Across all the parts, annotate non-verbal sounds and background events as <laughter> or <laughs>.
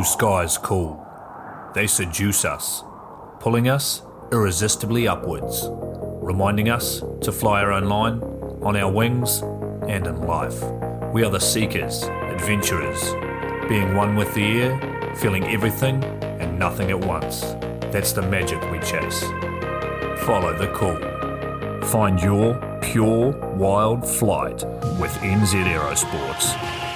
blue skies cool. They seduce us, pulling us irresistibly upwards, reminding us to fly our own line, on our wings, and in life. We are the seekers, adventurers, being one with the air, feeling everything and nothing at once. That's the magic we chase. Follow the call. Find your pure wild flight with NZ Aerosports.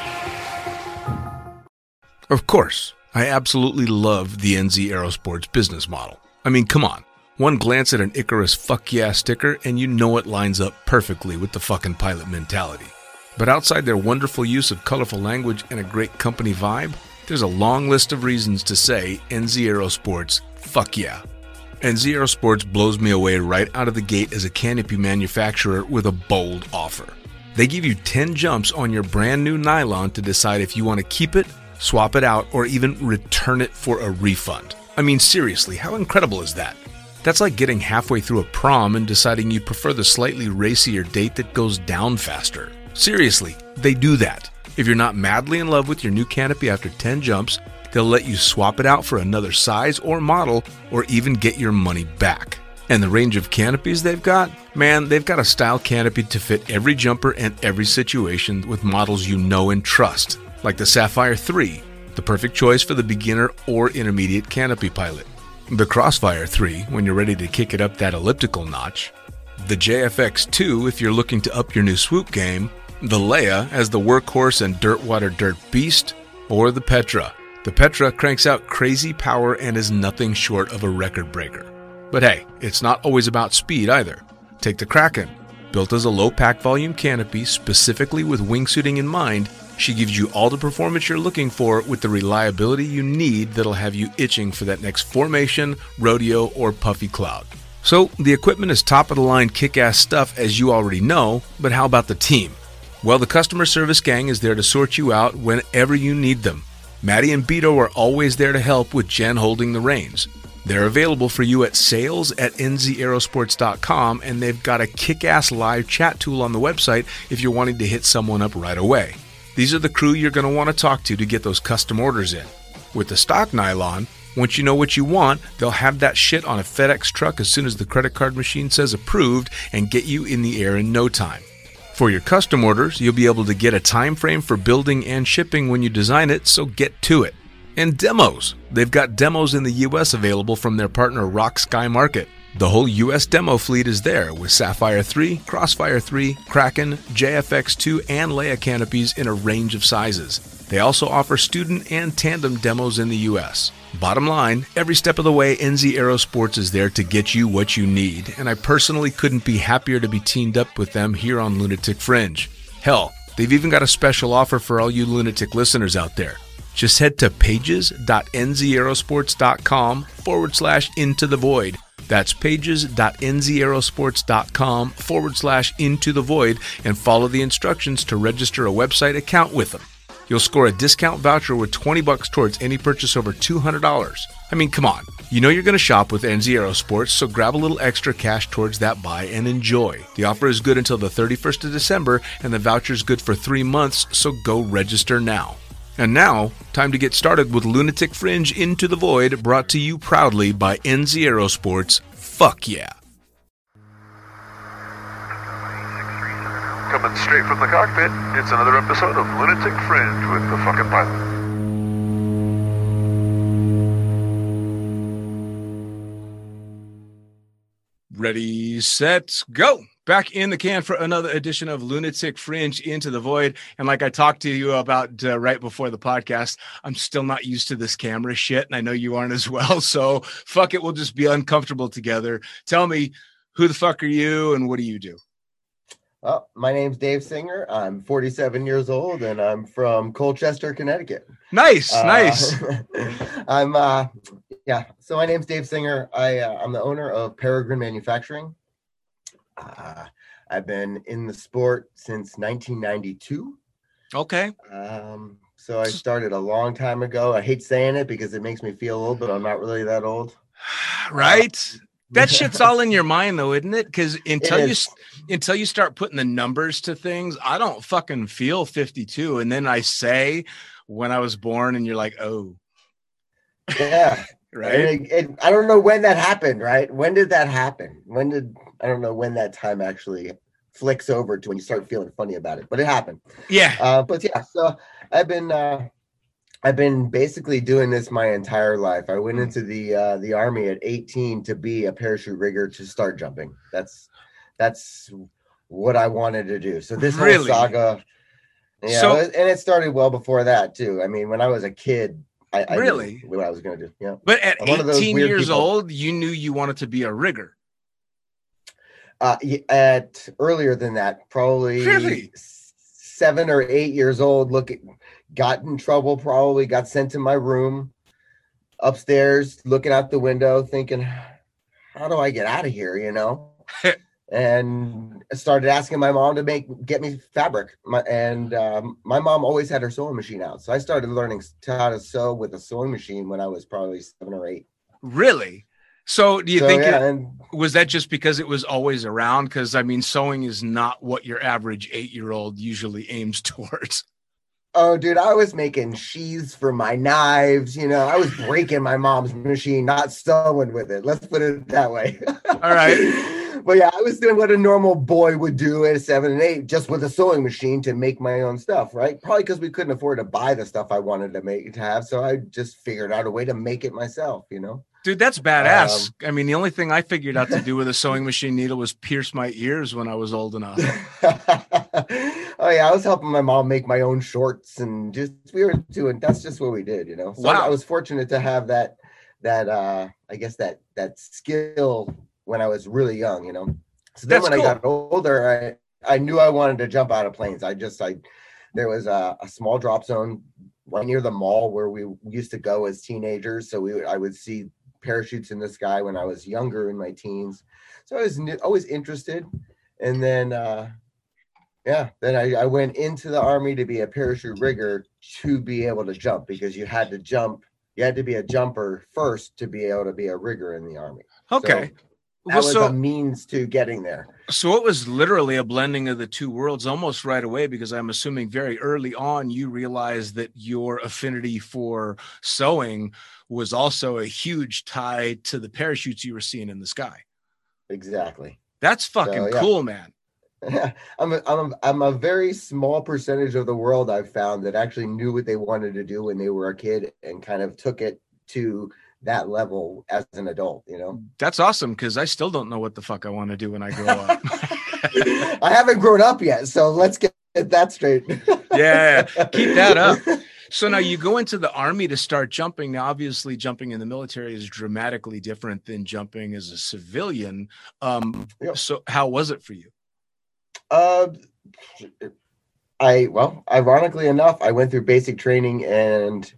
Of course, I absolutely love the NZ Aerosports business model. I mean, come on. One glance at an Icarus fuck yeah sticker and you know it lines up perfectly with the fucking pilot mentality. But outside their wonderful use of colorful language and a great company vibe, there's a long list of reasons to say NZ Aerosports fuck yeah. NZ Aerosports blows me away right out of the gate as a canopy manufacturer with a bold offer. They give you 10 jumps on your brand new nylon to decide if you want to keep it swap it out, or even return it for a refund. I mean, seriously, how incredible is that? That's like getting halfway through a prom and deciding you prefer the slightly racier date that goes down faster. Seriously, they do that. If you're not madly in love with your new canopy after 10 jumps, they'll let you swap it out for another size or model, or even get your money back. And the range of canopies they've got? Man, they've got a style canopy to fit every jumper and every situation with models you know and trust like the Sapphire 3, the perfect choice for the beginner or intermediate canopy pilot. The Crossfire 3, when you're ready to kick it up that elliptical notch. The JFX 2, if you're looking to up your new swoop game. The Leia as the workhorse and dirtwater dirt beast. Or the Petra. The Petra cranks out crazy power and is nothing short of a record breaker. But hey, it's not always about speed either. Take the Kraken. Built as a low pack volume canopy specifically with wingsuiting in mind, she gives you all the performance you're looking for with the reliability you need that'll have you itching for that next formation, rodeo, or puffy cloud. So, the equipment is top of the line kick ass stuff as you already know, but how about the team? Well, the customer service gang is there to sort you out whenever you need them. Maddie and Beto are always there to help with Jen holding the reins. They're available for you at sales at nzaerosports.com, and they've got a kick ass live chat tool on the website if you're wanting to hit someone up right away. These are the crew you're going to want to talk to to get those custom orders in. With the stock nylon, once you know what you want, they'll have that shit on a FedEx truck as soon as the credit card machine says approved and get you in the air in no time. For your custom orders, you'll be able to get a time frame for building and shipping when you design it, so get to it. And demos. They've got demos in the US available from their partner Rock Sky Market. The whole US demo fleet is there with Sapphire 3, Crossfire 3, Kraken, JFX 2, and Leia canopies in a range of sizes. They also offer student and tandem demos in the US. Bottom line, every step of the way, NZ Aerosports is there to get you what you need, and I personally couldn't be happier to be teamed up with them here on Lunatic Fringe. Hell, they've even got a special offer for all you lunatic listeners out there. Just head to pages.nzaerosports.com forward slash into the void that's pages.nzaerosports.com forward slash into the void and follow the instructions to register a website account with them. You'll score a discount voucher with 20 bucks towards any purchase over $200. I mean, come on. You know you're going to shop with NZ Aerosports, so grab a little extra cash towards that buy and enjoy. The offer is good until the 31st of December, and the voucher is good for three months, so go register now. And now, time to get started with Lunatic Fringe Into the Void, brought to you proudly by NZ Aerosports. Fuck yeah. Coming straight from the cockpit, it's another episode of Lunatic Fringe with the fucking pilot. Ready, set, go back in the can for another edition of Lunatic Fringe Into the Void. And like I talked to you about uh, right before the podcast, I'm still not used to this camera shit. And I know you aren't as well. <laughs> So fuck it. We'll just be uncomfortable together. Tell me, who the fuck are you and what do you do? Oh, my name's Dave Singer. I'm 47 years old and I'm from Colchester, Connecticut. Nice, uh, nice. <laughs> I'm uh yeah, so my name's Dave Singer. I uh, I'm the owner of Peregrine Manufacturing. Uh, I've been in the sport since 1992. Okay. Um, so I started a long time ago. I hate saying it because it makes me feel old, but I'm not really that old. <sighs> Right. that shit's all in your <laughs> mind though, isn't it? Because until you until you start putting the numbers to things, I don't fucking feel 52. And then I say when I was born, and you're like, oh, Yeah. <laughs> right? And it- it- I don't know when that happened, right? When did that happen? When did I don't know when that time actually flicks over to when you start feeling funny about it, but it happened. Yeah. Uh, but yeah, so I've been uh, I've been basically doing this my entire life. I went into the uh, the army at 18 to be a parachute rigger to start jumping. That's that's what I wanted to do. So this Really? whole saga, yeah, So- and it started well before that too. I mean, when I was a kid, I, I knew Really? what I was going to do. Yeah. But at I'm one of those 18 years people. old, you knew you wanted to be a rigger. Uh, at earlier than that, probably Really? seven or eight years old. Look, got in trouble. Probably got sent to my room upstairs, looking out the window, thinking, "How do I get out of here?" You know. <laughs> and started asking my mom to make get me fabric. My, and um, my mom always had her sewing machine out, so I started learning how to sew with a sewing machine when I was probably seven or eight. Really? So do you so think yeah, it, and was that just because it was always around? Because I mean, sewing is not what your average eight year old usually aims <laughs> towards. Oh, dude, I was making sheaths for my knives. You know, I was breaking my mom's machine, not sewing with it. Let's put it that way. All right. <laughs> but yeah, I was doing what a normal boy would do at seven and eight, just with a sewing machine to make my own stuff, right? Probably because we couldn't afford to buy the stuff I wanted to make to have. So I just figured out a way to make it myself, you know? Dude, that's badass. Um, I mean, the only thing I figured out to do with a sewing machine needle was pierce my ears when I was old enough. <laughs> oh yeah, I was helping my mom make my own shorts and just we were doing that's just what we did, you know. So Wow. I was fortunate to have that that uh I guess that that skill when I was really young, you know. So then That's when cool. I got older, I I knew I wanted to jump out of planes. I just I there was a, a small drop zone right near the mall where we used to go as teenagers. So we would, I would see parachutes in the sky when I was younger in my teens. So I was always interested. And then, uh, yeah, then I, I went into the army to be a parachute rigger to be able to jump because you had to jump. You had to be a jumper first to be able to be a rigger in the army. Okay. So well, that was so a means to getting there. So it was literally a blending of the two worlds almost right away because I'm assuming very early on you realized that your affinity for sewing was also a huge tie to the parachutes you were seeing in the sky. Exactly. That's fucking yeah. cool, man. <laughs> I'm a, I'm a, I'm a very small percentage of the world I've found that actually knew what they wanted to do when they were a kid and kind of took it to that level as an adult, you know. That's awesome because I still don't know what the fuck I want to do when I grow up. <laughs> I haven't grown up yet, so let's get that straight. <laughs> Yeah, keep that up. <laughs> So now you go into the army to start jumping. Now, obviously, jumping in the military is dramatically different than jumping as a civilian. Um, Yep. So, how was it for you? Uh, I well, ironically enough, I went through basic training and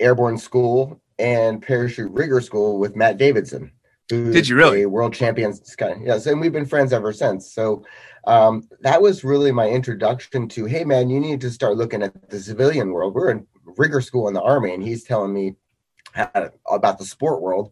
airborne school and parachute rigger school with Matt Davidson. who's Did you really? A world champion sky. Yes, and we've been friends ever since. So um, that was really my introduction to, hey man, you need to start looking at the civilian world. We're in rigger school in the army, and he's telling me how, about the sport world.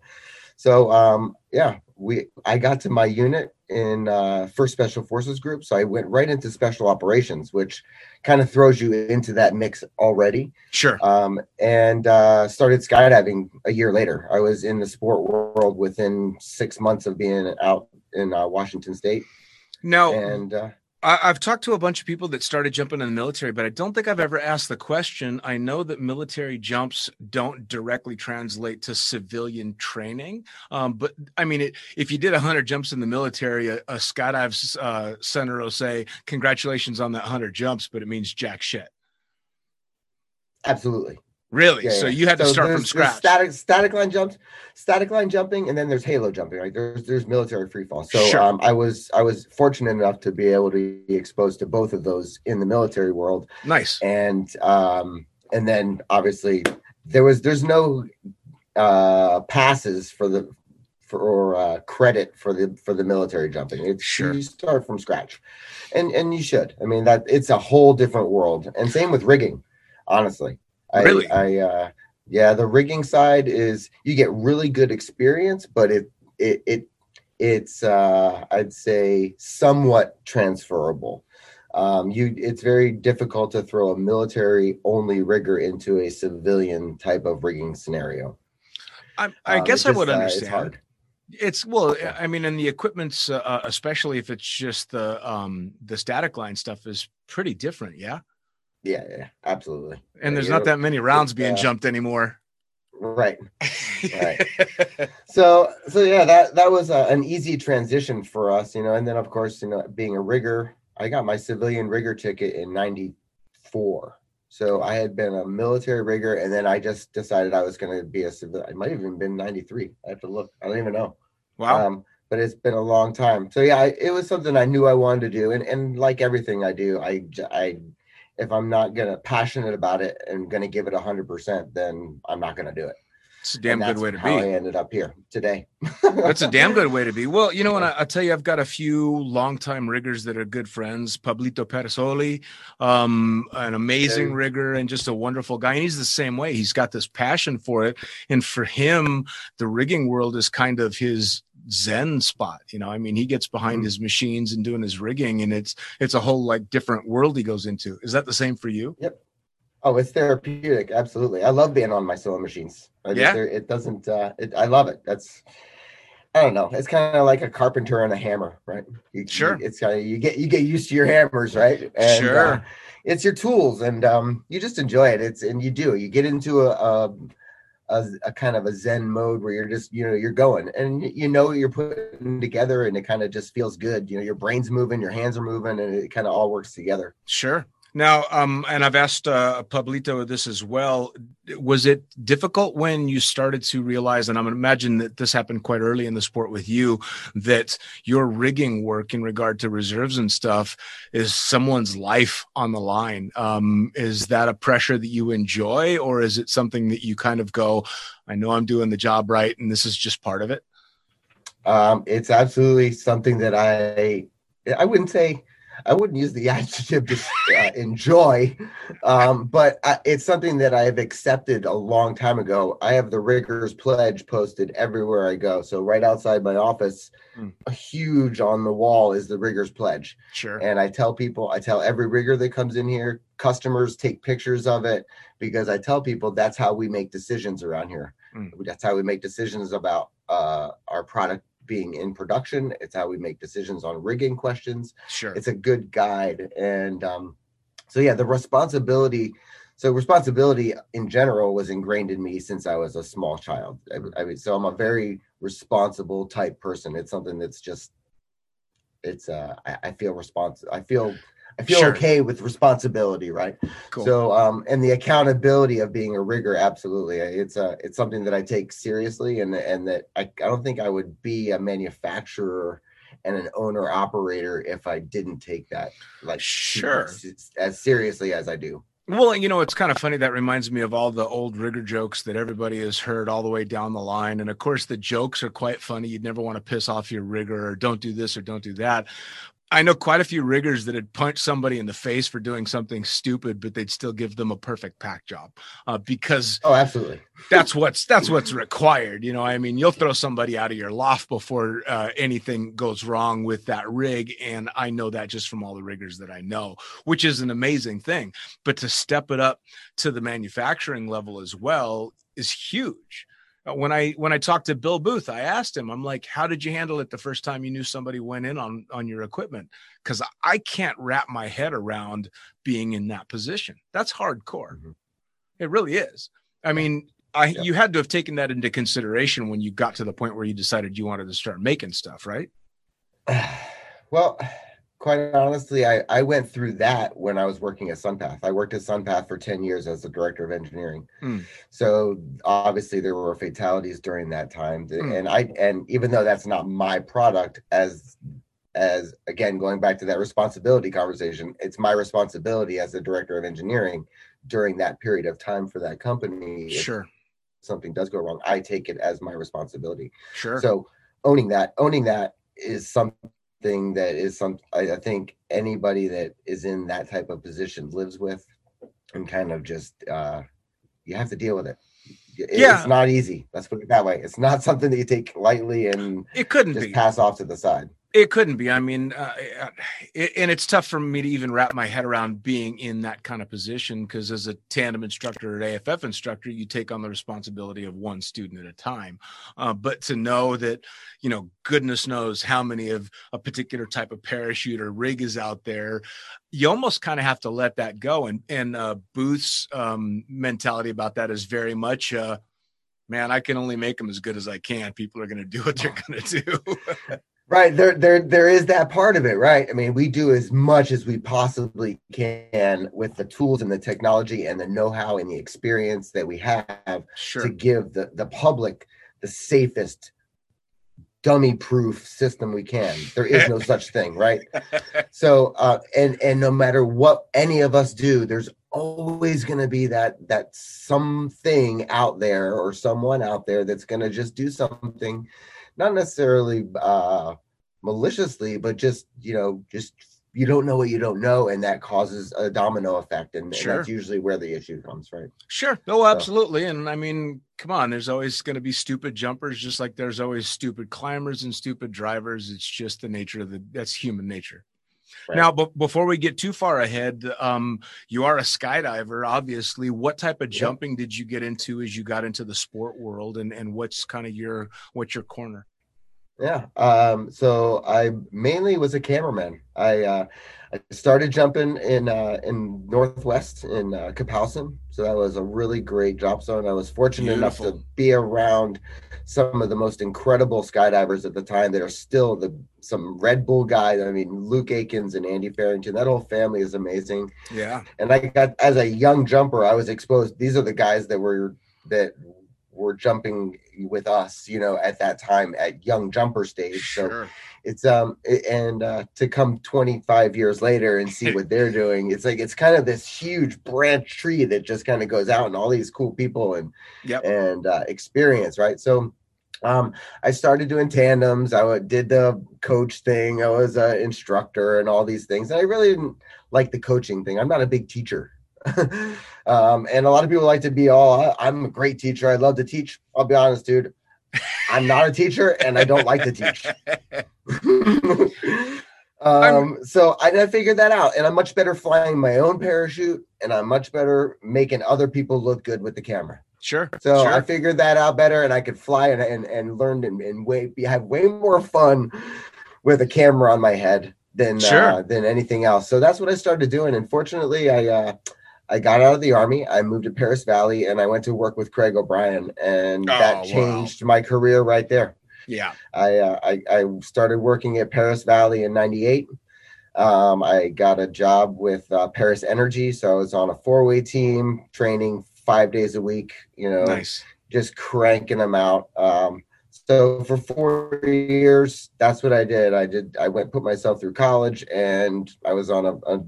So um, yeah, we I got to my unit in uh, First Special Forces Group, so I went right into Special Operations, which kind of throws you into that mix already. Sure. Um, and uh, started skydiving a year later. I was in the sport world within six months of being out in uh, Washington State, no and uh, I, I've talked to a bunch of people that started jumping in the military, but I don't think I've ever asked the question. I know that military jumps don't directly translate to civilian training, um, but I mean, it, if you did 100 jumps in the military, a, a skydive uh, center will say, "Congratulations on that 100 jumps," but it means jack shit. absolutely. Really? Yeah, so yeah. you had to So start from scratch. Static static line jumps, static line jumping, and then there's halo jumping. Right? There's there's military free fall. So Sure. um, I was I was fortunate enough to be able to be exposed to both of those in the military world, nice. and um, and then obviously there was there's no uh, passes for the for or uh, credit for the for the military jumping. It's Sure. you start from scratch, and and you should. I mean that it's a whole different world, and same with rigging. Honestly, I, Really? I uh, yeah, the rigging side is you get really good experience, but it it it it's uh, I'd say somewhat transferable. Um, you it's very difficult to throw a military only rigger into a civilian type of rigging scenario. I, I Um, guess I just, would uh, understand. It's hard. It's well, I mean, and the equipment's uh, uh, especially if it's just the um the static line stuff is pretty different, yeah. Yeah, yeah, absolutely. And there's not that many rounds being uh, jumped anymore. Right. Right. <laughs> so, so yeah, that that was a, an easy transition for us, you know. And then, of course, you know, being a rigger, I got my civilian rigger ticket in '94. So I had been a military rigger, and then I just decided I was going to be a civil. It might have even been '93. I have to look. I don't even know. wow. Um, but it's been a long time. So yeah, I, it was something I knew I wanted to do, and and like everything I do, I I if I'm not gonna passionate about it and gonna give it a hundred percent, then I'm not gonna do it. it's a damn good way to how be. I ended up here today. That's a damn good way to be. Well, you know, and I, I'll tell you, I've got a few longtime riggers that are good friends. Pablito Perisoli, um, an amazing rigger and just a wonderful guy. And he's the same way. He's got this passion for it. And for him, the rigging world is kind of his zen spot. You know, I mean, he gets behind Mm. his machines and doing his rigging, and it's it's a whole like different world he goes into. Is that the same for you? Yep oh, it's therapeutic. Absolutely. I love being on my sewing machines. I Yeah? there- it doesn't, uh, it, I love it. That's, I don't know. It's kind of like a carpenter and a hammer, right? You, Sure. You, it's kind of, you get, you get used to your hammers, right? And, Sure. uh, it's your tools and, um, you just enjoy it. It's, and you do, you get into a, a, a, a kind of a Zen mode where you're just, you know, you're going and you know, you're putting together and it kind of just feels good. You know, your brain's moving, your hands are moving and it kind of all works together. Sure. Now, um, and I've asked uh, Pablito this as well. Was it difficult when you started to realize, and I'm going to imagine that this happened quite early in the sport with you, that your rigging work in regard to reserves and stuff is someone's life on the line? Um, is that a pressure that you enjoy, or is it something that you kind of go, I know I'm doing the job right, and this is just part of it? Um, it's absolutely something that I I wouldn't say I wouldn't use the <laughs> adjective just uh, enjoy, um, but I, it's something that I have accepted a long time ago. I have the Riggers Pledge posted everywhere I go. So right outside my office, Hmm. huge on the wall is the Riggers Pledge. Sure. And I tell people, I tell every rigger that comes in here, customers take pictures of it because I tell people that's how we make decisions around here. Mm. That's how we make decisions about uh, our product being in production. It's how we make decisions on rigging questions. Sure. It's a good guide. And um, so, yeah, the responsibility. So, responsibility in general was ingrained in me since I was a small child. I, I mean, so I'm a very responsible type person. It's something that's just it's uh I, I feel responsible. I feel I feel Sure. okay with responsibility, right? Cool. So um and the accountability of being a rigger, absolutely. It's a it's something that I take seriously and and that I, I don't think I would be a manufacturer and an owner operator if I didn't take that like Sure. as seriously as I do. Well, you know, it's kind of funny. That reminds me of all the old rigger jokes that everybody has heard all the way down the line. And of course, the jokes are quite funny. You'd never want to piss off your rigger or don't do this or don't do that. I know quite a few riggers that had punched somebody in the face for doing something stupid, but they'd still give them a perfect pack job uh, because Oh, absolutely. that's what's that's what's required you know? I mean you'll throw somebody out of your loft before uh, anything goes wrong with that rig and i know that just from all the riggers that i know which is an amazing thing. But to step it up to the manufacturing level as well is huge when i when i talked to bill booth i asked him i'm like how did you handle it the first time you knew somebody went in on on your equipment because i can't wrap my head around being in that position that's hardcore Mhm. it really is i mean I Yeah. you had to have taken that into consideration when you got to the point where you decided you wanted to start making stuff, right? <sighs> well, quite honestly, I, I went through that when I was working at Sunpath. I worked at Sunpath for 10 years as the director of engineering. Hmm. So obviously there were fatalities during that time. Hmm. And I and even though that's not my product as as again going back to that responsibility conversation, it's my responsibility as the director of engineering during that period of time for that company. If Sure, something does go wrong, I take it as my responsibility. sure. So owning that, owning that is something that is some I, I think anybody that is in that type of position lives with and kind of just uh you have to deal with it. It- Yeah. It's not easy. Let's put it that way. It's not <laughs> something that you take lightly and it couldn't just be. pass off to the side. It couldn't be. I mean, uh, it, and it's tough for me to even wrap my head around being in that kind of position because as a tandem instructor or AFF instructor, you take on the responsibility of one student at a time. Uh, but to know that, you know, goodness knows how many of a particular type of parachute or rig is out there, you almost kind of have to let that go. And and uh, Booth's um, mentality about that is very much. Uh, Man, I can only make them as good as I can. People are going to do what they're going to do. <laughs> Right. There there there is that part of it, right? I mean, we do as much as we possibly can with the tools and the technology and the know-how and the experience that we have sure. to give the, the public the safest dummy proof system we can. There is no such thing, right? <laughs> So uh and and no matter what any of us do, there's always going to be that that something out there or someone out there that's going to just do something not necessarily uh maliciously, but just you know, just you don't know what you don't know, and that causes a domino effect, and, Sure. and that's usually where the issue comes, right? Sure. No, absolutely. And I mean, come on, there's always going to be stupid jumpers, just like there's always stupid climbers and stupid drivers. It's just the nature of the that's human nature. Right. Now, but before we get too far ahead, um, you are a skydiver, obviously. What type of jumping did you get into as you got into the sport world, and and what's kind of your what's your corner? Yeah. Um, so I mainly was a cameraman. I uh, I started jumping in uh, in Northwest in uh, Kapowsin. So that was a really great drop zone. I was fortunate enough to be around some of the most incredible skydivers at the time that are still the some Red Bull guys. I mean, Luke Aikins and Andy Farrington. That whole family is amazing. Yeah. and I got as a young jumper, I was exposed. These are the guys that were that were jumping with us, you know, at that time at young jumper stage. So it's um and uh, to come 25 years later and see what they're doing, it's like it's kind of this huge branch tree that just kind of goes out and all these cool people and Yep. and uh, experience, right? So. Um, I started doing tandems. I did the coach thing. I was an instructor and all these things. And I really didn't like the coaching thing. I'm not a big teacher. <laughs> um, and a lot of people like to be all, "I- I'm a great teacher. I love to teach. I'll be honest, dude. I'm not a teacher and I don't like to teach. <laughs> <laughs> um, so I, I figured that out. And I'm much better flying my own parachute and I'm much better making other people look good with the camera. Sure. So sure. I figured that out better, and I could fly and and, and learn and, and way be, have way more fun with a camera on my head than Sure. uh, than anything else. So that's what I started doing. And fortunately, I uh, I got out of the army. I moved to Perris Valley, and I went to work with Craig O'Brien, and Oh, that changed my career right there. yeah. I, uh, I I started working at Perris Valley in '98. Um, I got a job with uh, Perris Energy, so I was on a four-way team, training five days a week. You know, Nice. just cranking them out. Um, so for four years, that's what I did. I did. I went put myself through college, and I was on a, a,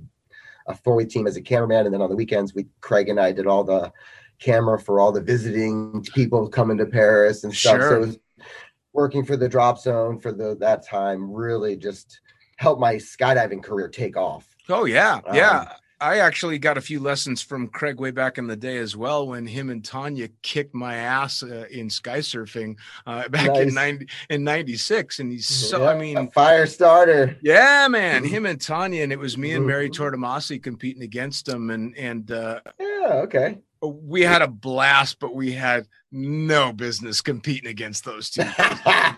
a four-way team as a cameraman. And then on the weekends, we Craig and I did all the camera for all the visiting people coming to Perris and stuff. Sure. So working for the drop zone for the that time really just helped my skydiving career take off. Oh yeah, Um, yeah. I actually got a few lessons from Craig way back in the day as well when him and Tanya kicked my ass uh, in sky surfing uh, back in 90 in 96 and he's so I mean a fire starter. yeah man him and Tanya and it was me and Mary Mhm. Tortomasi competing against him and and uh, Yeah. Okay. We had a blast but we had no business competing against those two <laughs> me.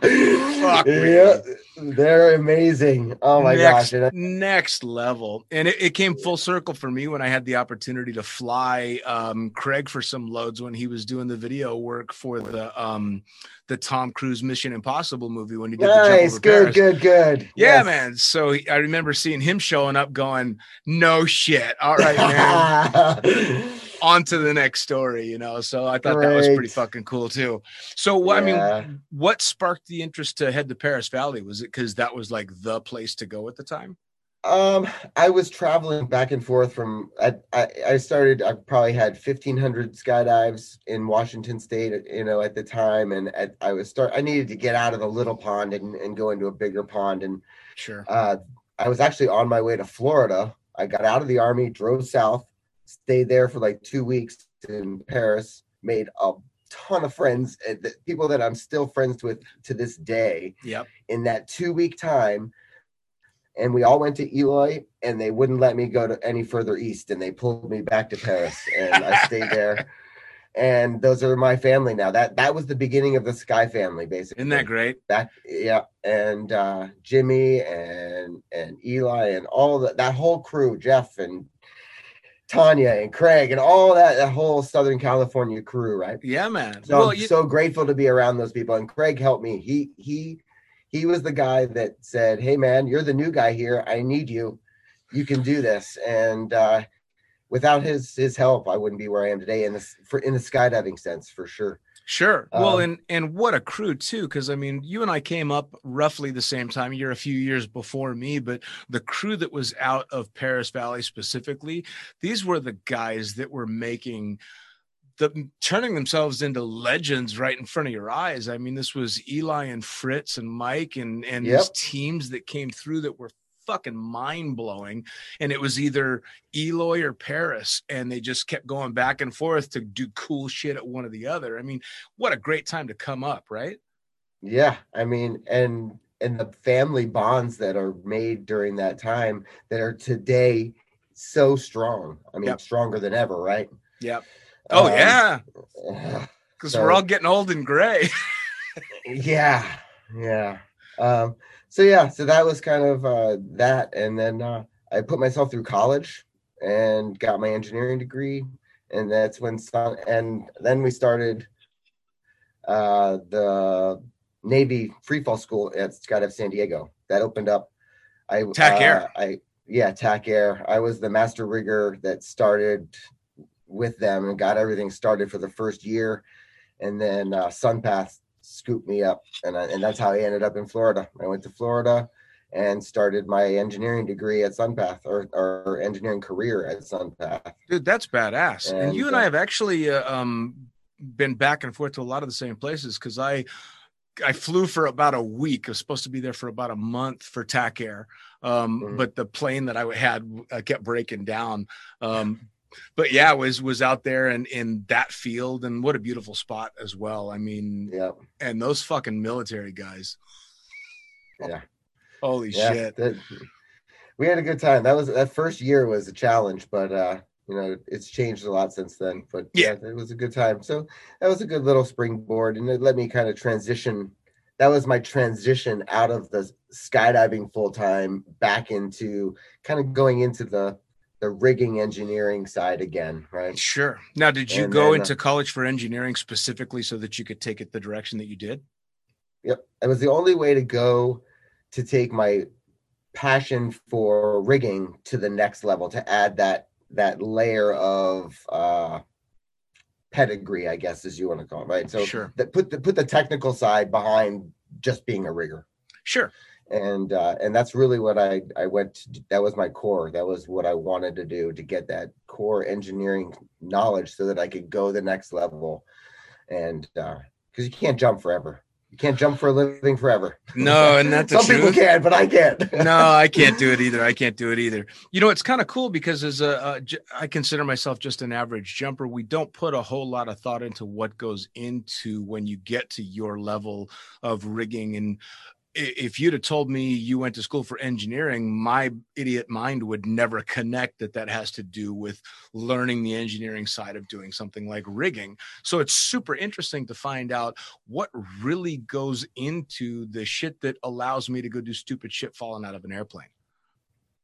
yeah, they're amazing. Oh my next, gosh. Next level. And it, it came full circle for me when I had the opportunity to fly um, Craig for some loads when he was doing the video work for the um, the Tom Cruise Mission Impossible movie when he did the jump nice. over Good, Paris. good, good. Yeah, Yes. man. So he- I remember seeing him showing up, going, "No shit, all right, man." <laughs> On to the next story, you know. So I thought that was pretty fucking cool too. So what I mean, what sparked the interest to head to Perris Valley? Was it because that was like the place to go at the time? Um, I was traveling back and forth from I, I, I started I probably had 1500 skydives in Washington state, you know, at the time. And at, I was start I needed to get out of the little pond and, and go into a bigger pond. And Sure. uh, I was actually on my way to Florida. I got out of the army, drove south, stayed there for like two weeks in Perris, made a ton of friends, uh, people that I'm still friends with to this day. Yep. In that two week time, and we all went to Eloy, and they wouldn't let me go to any further east, and they pulled me back to Perris, and I stayed there. <laughs> And those are my family now. That that was the beginning of the Sky family, basically Isn't that great? back yeah and uh jimmy and and eli and all that that whole crew jeff and tanya and craig and all that that whole southern california crew right? Yeah, man. so well, i'm you, so grateful to be around those people and craig helped me. He he he was the guy that said hey man you're the new guy here. I need you. You can do this. And uh without his his help i wouldn't be where i am today in this for in the skydiving sense for sure Sure. Well, Um, and and what a crew too, because I mean, you and I came up roughly the same time. You're a few years before me, but the crew that was out of Perris Valley specifically, these were the guys that were making the turning themselves into legends right in front of your eyes. I mean, this was Eli and Fritz and Mike and and Yep. these teams that came through that were fucking mind blowing. And it was either Eloy or Perris, and they just kept going back and forth to do cool shit at one or the other. I mean, what a great time to come up, right? Yeah, I mean, and and the family bonds that are made during that time that are today so strong. I mean, Yep. stronger than ever, right? Yep. Oh Um, yeah, <sighs> because so- we're all getting old and gray. <laughs> yeah, yeah. Um, so yeah, so that was kind of uh, that, and then uh, I put myself through college and got my engineering degree, and that's when some, and then we started uh, the Navy free fall school at Scott Skydive San Diego. That opened up. I TAC uh, Air. I yeah, TAC Air. I was the master rigger that started with them and got everything started for the first year, and then uh, Sunpath scooped me up, and I, and that's how I ended up in Florida. I went to Florida and started my engineering degree at Sunpath or, or engineering career at Sunpath. Dude, that's badass. And, And, you and uh, I have actually uh, um, been back and forth to a lot of the same places because I I flew for about a week. I was supposed to be there for about a month for TAC Air, um, Mhm. but the plane that I had uh, kept breaking down. Um, but yeah, was was out there and in that field, and what a beautiful spot as well. I mean, Yeah, and those fucking military guys. yeah. Holy yeah, shit! that- we had a good time. That was that first year was a challenge, but uh, you know it's changed a lot since then. But Yeah. yeah, it was a good time. So that was a good little springboard, and it let me kind of transition. That was my transition out of the skydiving full time back into kind of going into the the rigging engineering side again, right? Sure. Now, did you And go then, uh, into college for engineering specifically so that you could take it the direction that you did? Yep. It was the only way to go to take my passion for rigging to the next level to add that that layer of uh pedigree, I guess as you want to call it, right? So Sure. that put the put the technical side behind just being a rigger. Sure. And uh and that's really what I I went to, that was my core. That was what I wanted to do to get that core engineering knowledge so that I could go the next level. And uh because you can't jump forever. You can't jump for a living forever. No, and that's Some people can, but I can't. <laughs> no, I can't do it either. I can't do it either. You know, it's kind of cool because as a, I consider myself just an average jumper. We don't put a whole lot of thought into what goes into when you get to your level of rigging. And if you'd have told me you went to school for engineering, my idiot mind would never connect that that has to do with learning the engineering side of doing something like rigging. So it's super interesting to find out what really goes into the shit that allows me to go do stupid shit falling out of an airplane.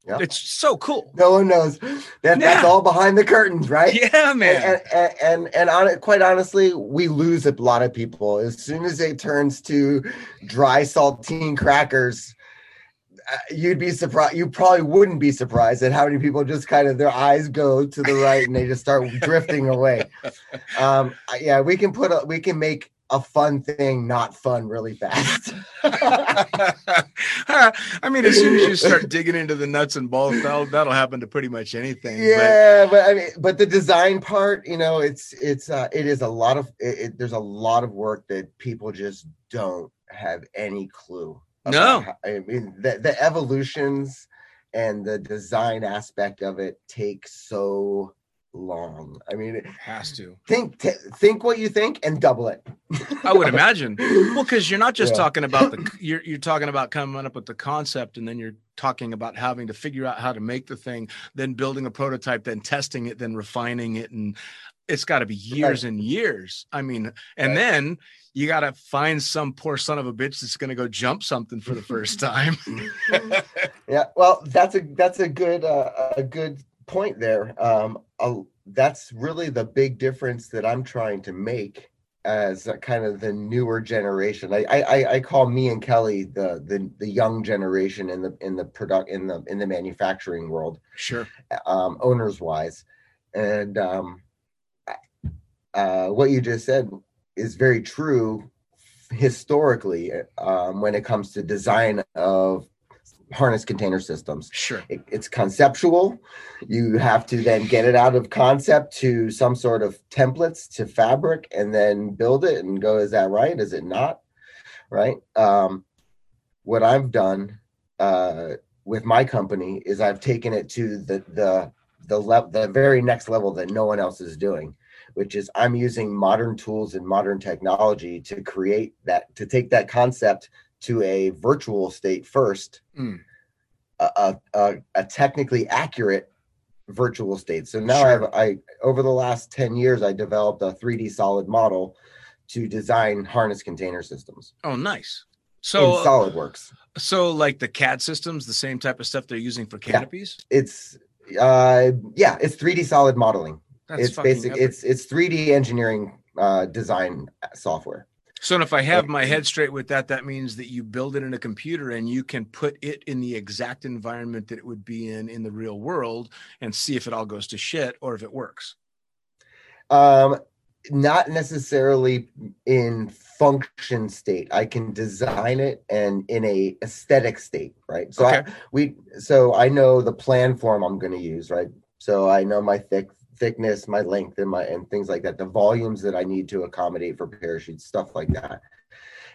Yeah. It's so cool. no one knows. That, That's all behind the curtains, right? Yeah, man. And and and, and on it, quite honestly, we lose a lot of people as soon as it turns to dry saltine crackers. uh, You'd be surprised. You probably wouldn't be surprised at how many people just kind of their eyes go to the right and they just start drifting away. <laughs> Um, yeah, we can put a we can make a fun thing not fun really fast. <laughs> <laughs> I mean, as soon as you start digging into the nuts and bolts, that'll, that'll happen to pretty much anything. but- yeah but i mean but the design part you know it's it's uh it is a lot of it, it- there's a lot of work that people just don't have any clue No. how- i mean the, the evolutions and the design aspect of it takes so long. I mean, it- Has to. think t- think what you think and double it. I would imagine. Well, because you're not just Yeah. talking about the <laughs> you're you're talking about coming up with the concept, and then you're talking about having to figure out how to make the thing, then building a prototype, then testing it, then refining it, and it's got to be years and years. I mean, and Right. then you got to find some poor son of a bitch that's going to go jump something for the first <laughs> time. Yeah, well, that's a that's a good uh, a good point there. Um, uh, that's really the big difference that I'm trying to make as kind of the newer generation. I, I I- I call me and Kelly the the the young generation in the in the product in the in the manufacturing world, sure. um, owners wise, and um, uh, what you just said is very true historically um, when it comes to design of harness container systems. Sure. it, it's conceptual. You have to then get it out of concept to some sort of templates to fabric and then build it and go is that right? Is it not? Right? Um, what i've done uh, with my company is i've taken it to the the the level the very next level that no one else is doing which is i'm using modern tools and modern technology to create that to take that concept to a virtual state first Mm. a, a, a, technically accurate virtual state. So now Sure. I've I over the last 10 years I developed a 3D solid model to design harness container systems Oh, nice. so, in So, SolidWorks. so like the CAD systems, the same type of stuff they're using for canopies. It's uh yeah, it's 3D solid modeling. That's it's basic epic. it's it's 3D engineering uh design software. So if I have my head straight with that, that means that you build it in a computer and you can put it in the exact environment that it would be in in the real world and see if it all goes to shit or if it works. Um not necessarily in function state. I can design it and in a aesthetic state, right? So I, we so I know the plan form I'm going to use, right? So I know my thick thickness, my length, and my and things like that. The volumes that I need to accommodate for parachutes, stuff like that.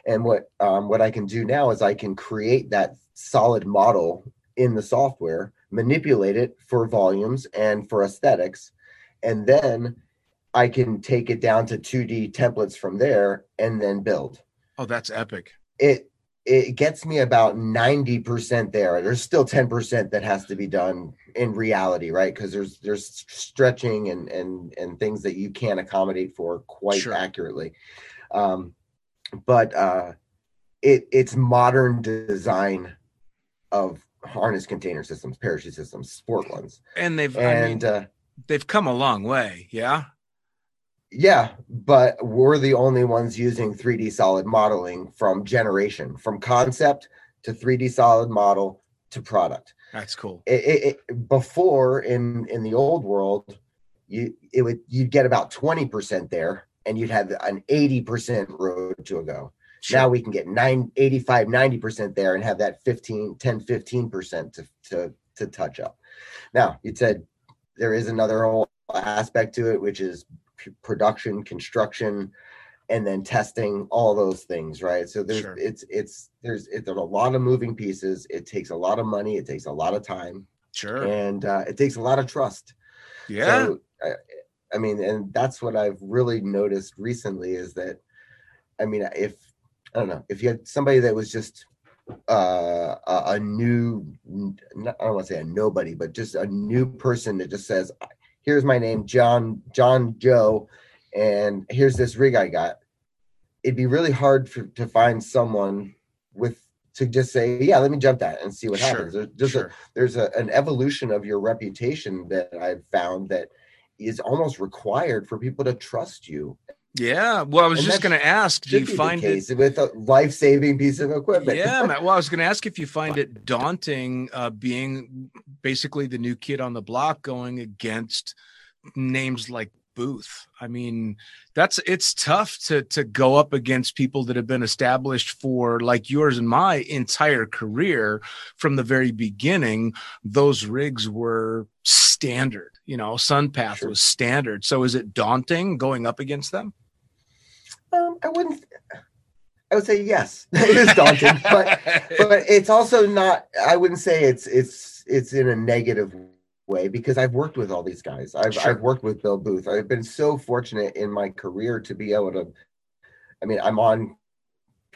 And what um, what I can do now is I can create that solid model in the software, manipulate it for volumes and for aesthetics, and then I can take it down to 2D templates from there and then build Oh, that's epic. it it gets me about 90% there there's still 10% that has to be done in reality right because there's there's stretching and and and things that you can't accommodate for quite Sure. accurately um but uh it it's modern design of harness container systems parachute systems sport ones And they've I mean and uh they've come a long way. Yeah. Yeah, but we're the only ones using 3D solid modeling from generation, from concept to 3D solid model to product. That's cool. It, it, it- before in in the old world, you it would you'd get about 20% there and you'd have an 80% road to a go. Sure. Now we can get 9 85 90% there and have that 15 10 15% to to to touch up. Now, you said there is another whole aspect to it which is p- production, construction and then testing all those things, right? So there's Sure. it's it's there's it's a lot of moving pieces. It takes a lot of money, it takes a lot of time sure. and uh, it takes a lot of trust. yeah. So, I, I mean, and that's what I've really noticed recently is that, I mean, if I don't know, if you had somebody that was just uh, a, a new, I don't want to say a nobody, but just a new person that just says, "Here's my name, John John Joe, and here's this rig I got." It'd be really hard for, to find someone with to just say, "Yeah, let me jump that and see what Sure, happens." There's, there's a sure. there's a, an evolution of your reputation that I've found that is almost required for people to trust you. Yeah. Well, I was And just going to ask, do you find it with a life-saving piece of equipment. yeah. Well, I was going to ask if you <laughs> find it daunting uh, being basically the new kid on the block going against names like Booth. I mean, that's it's tough to to go up against people that have been established for like yours and my entire career from the very beginning. Those rigs were standard. You know, Sunpath Sure. was standard. So is it daunting going up against them? Um, I wouldn't. I would say yes. <laughs> it is daunting, but but it's also not. I wouldn't say it's it's it's in a negative way because I've worked with all these guys. I've Sure. I've worked with Bill Booth. I've been so fortunate in my career to be able to. I mean, I'm on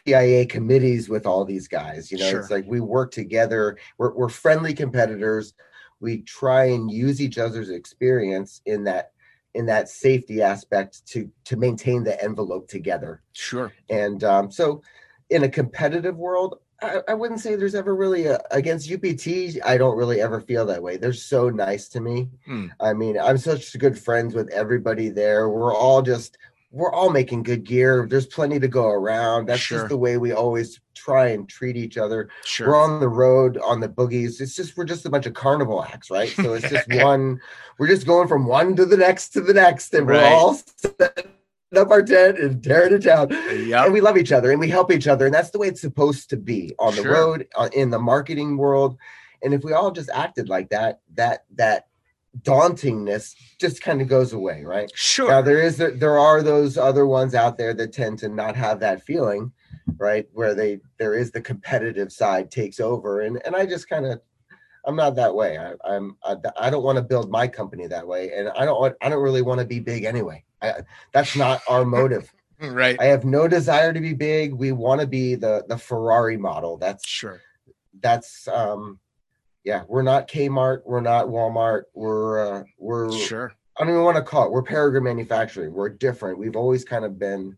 PIA committees with all these guys. You know, Sure. it's like we work together. We're we're friendly competitors. We try and use each other's experience in that in that safety aspect to to maintain the envelope together. Sure. And um, so, in a competitive world, I, I wouldn't say there's ever really a, against UPT. I don't really ever feel that way. They're so nice to me. Hmm. I mean, I'm such good friends with everybody there. We're all just we're all making good gear. There's plenty to go around. That's Sure. just the way we always try and treat each other. Sure. We're on the road on the boogies. It's just we're just a bunch of carnival acts, right? So it's just <laughs> one. We're just going from one to the next to the next, and Right. we're all setting up our tent and tearing it down Yep. and we love each other and we help each other and that's the way it's supposed to be on the Sure. road uh, in the marketing world and if we all just acted like that that that dauntingness just kind of goes away right Sure. now there is there are those other ones out there that tend to not have that feeling right where they there is the competitive side takes over and and i just kind of i'm not that way I, i'm I, I don't want to build my company that way and i don't want i don't really want to be big anyway I, that's not our motive <laughs> right. I have no desire to be big. We want to be the the Ferrari model. That's Sure. that's um yeah, we're not Kmart, we're not Walmart, we're uh, we're Sure. I don't even want to call it. We're Peregrine Manufacturing. We're different. We've always kind of been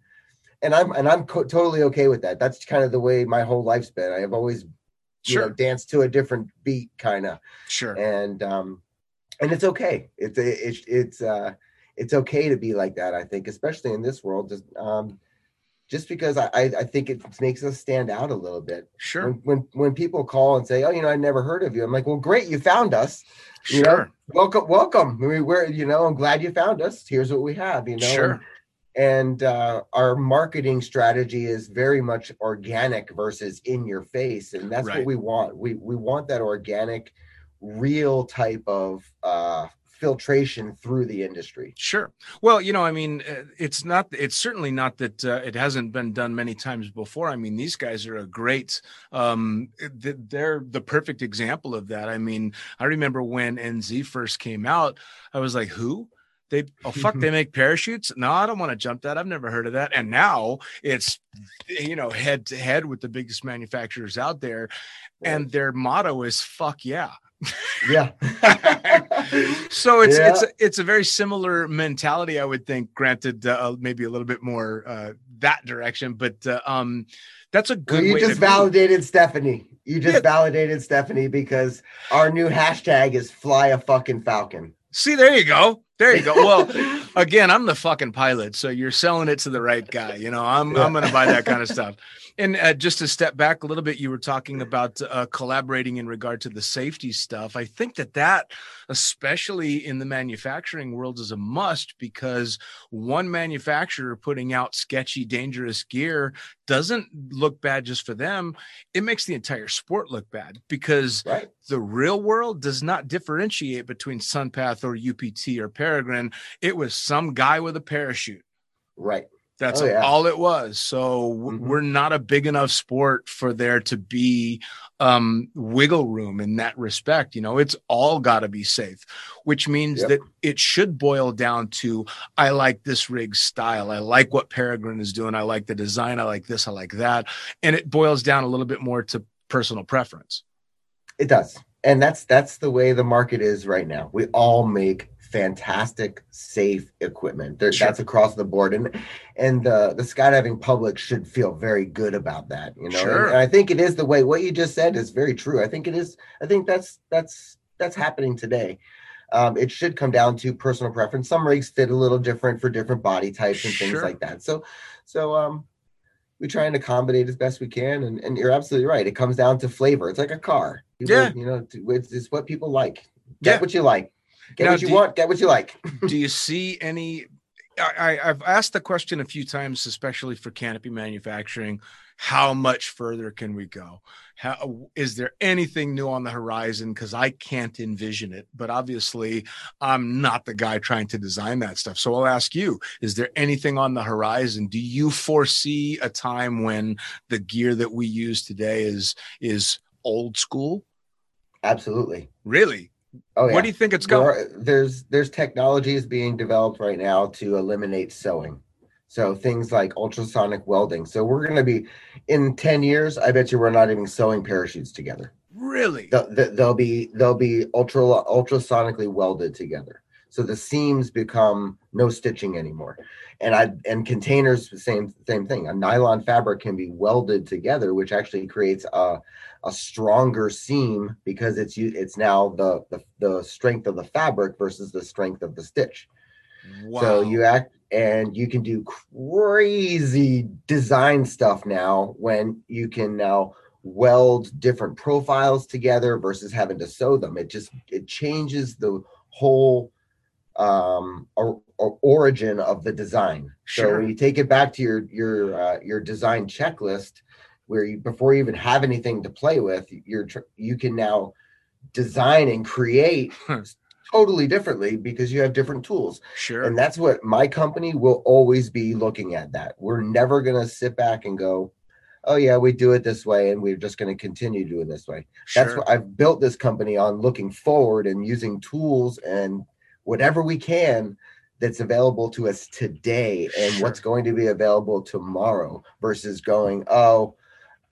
and I'm and I'm co- totally okay with that. That's kind of the way my whole life's been. I have always you know Sure. danced to a different beat kind of Sure. and um and it's okay it's it's it's uh it's okay to be like that i think especially in this world just um just because i i I think it makes us stand out a little bit Sure. when when when people call and say oh you know i never heard of you i'm like well great you found us you know, Sure. welcome welcome we, we're you know i'm glad you found us here's what we have you know Sure. and uh, our marketing strategy is very much organic versus in your face and that's Right. what we want we we want that organic real type of uh, filtration through the industry Sure. Well, you know, I mean, uh, it's not, it's certainly not that uh, it hasn't been done many times before. I mean, these guys are a great, um, they're the perfect example of that. I mean, I remember when NZ first came out, I was like, who? They, oh, fuck, they <laughs> make parachutes? No, I don't want to jump that. I've never heard of that. And now it's, you know, head to head with the biggest manufacturers out there. And their motto is fuck yeah. Yeah. <laughs> So it's Yeah. it's a, it's a very similar mentality i would think granted uh, maybe a little bit more uh, that direction but uh, um that's a Well, good you way just validated stephanie. You just Yeah. validated stephanie because our new hashtag is fly a fucking falcon. See there you go there you go. Well <laughs> again i'm the fucking pilot so you're selling it to the right guy you know? I'm i'm gonna buy that kind of stuff. And uh, just to step back a little bit you were talking about uh, collaborating in regard to the safety stuff. I think that that especially in the manufacturing world is a must because one manufacturer putting out sketchy dangerous gear doesn't look bad just for them. It makes the entire sport look bad because right. the real world does not differentiate between Sunpath or UPT or Peregrine. It was some guy with a parachute. right That's Oh, yeah. all it was. So Mhm. we're not a big enough sport for there to be um, wiggle room in that respect. You know, it's all got to be safe, which means Yep. that it should boil down to I like this rig style. I like what Peregrine is doing. I like the design. I like this. I like that. And it boils down a little bit more to personal preference. It does. And that's that's the way the market is right now. We all make fantastic safe equipment. There, Sure. That's across the board. And and the the skydiving public should feel very good about that, you know. And- Sure. And, I think it is the way what you just said is very true. I think it is I think that's that's that's happening today. Um, it should come down to personal preference. Some rigs fit a little different for different body types and things Sure. like that. So so um we try and accommodate as best we can and, and you're absolutely right it comes down to flavor it's like a car People, Yeah. you know it's, it's what people like get Yeah. what you like get Now, what you do- want get what you like <laughs> do you see any I, I- I've asked the question a few times, especially for canopy manufacturing. How much further can we go? How is there anything new on the horizon? Because I can't envision it, but obviously I'm not the guy trying to design that stuff. So I'll ask you: Is there anything on the horizon? Do you foresee a time when the gear that we use today is is old school? absolutely Really? Oh yeah. Where do you think it's going? There are- there's there's technologies being developed right now to eliminate sewing. So things like ultrasonic welding. So we're going to be in 10 years, I bet you we're not even sewing parachutes together. Really? They'll, they'll be they'll be ultra ultrasonically welded together. So the seams become no stitching anymore. And I and containers the same same thing. A nylon fabric can be welded together, which actually creates a a stronger seam because it's it's now the, the the strength of the fabric versus the strength of the stitch. Wow. So you act and you can do crazy design stuff now when you can now weld different profiles together versus having to sew them. It just it changes the whole um or, or origin of the design. Sure. So when you take it back to your your uh, your design checklist where you before you even have anything to play with, you're you can now design and create totally differently because you have different tools. sure. And that's what my company will always be looking at that. We're never going to sit back and go, oh, yeah, we do it this way and we're just going to continue doing this way. Sure. That's what I've built this company on looking forward and using tools and whatever we can that's available to us today and Sure. what's going to be available tomorrow versus going, oh,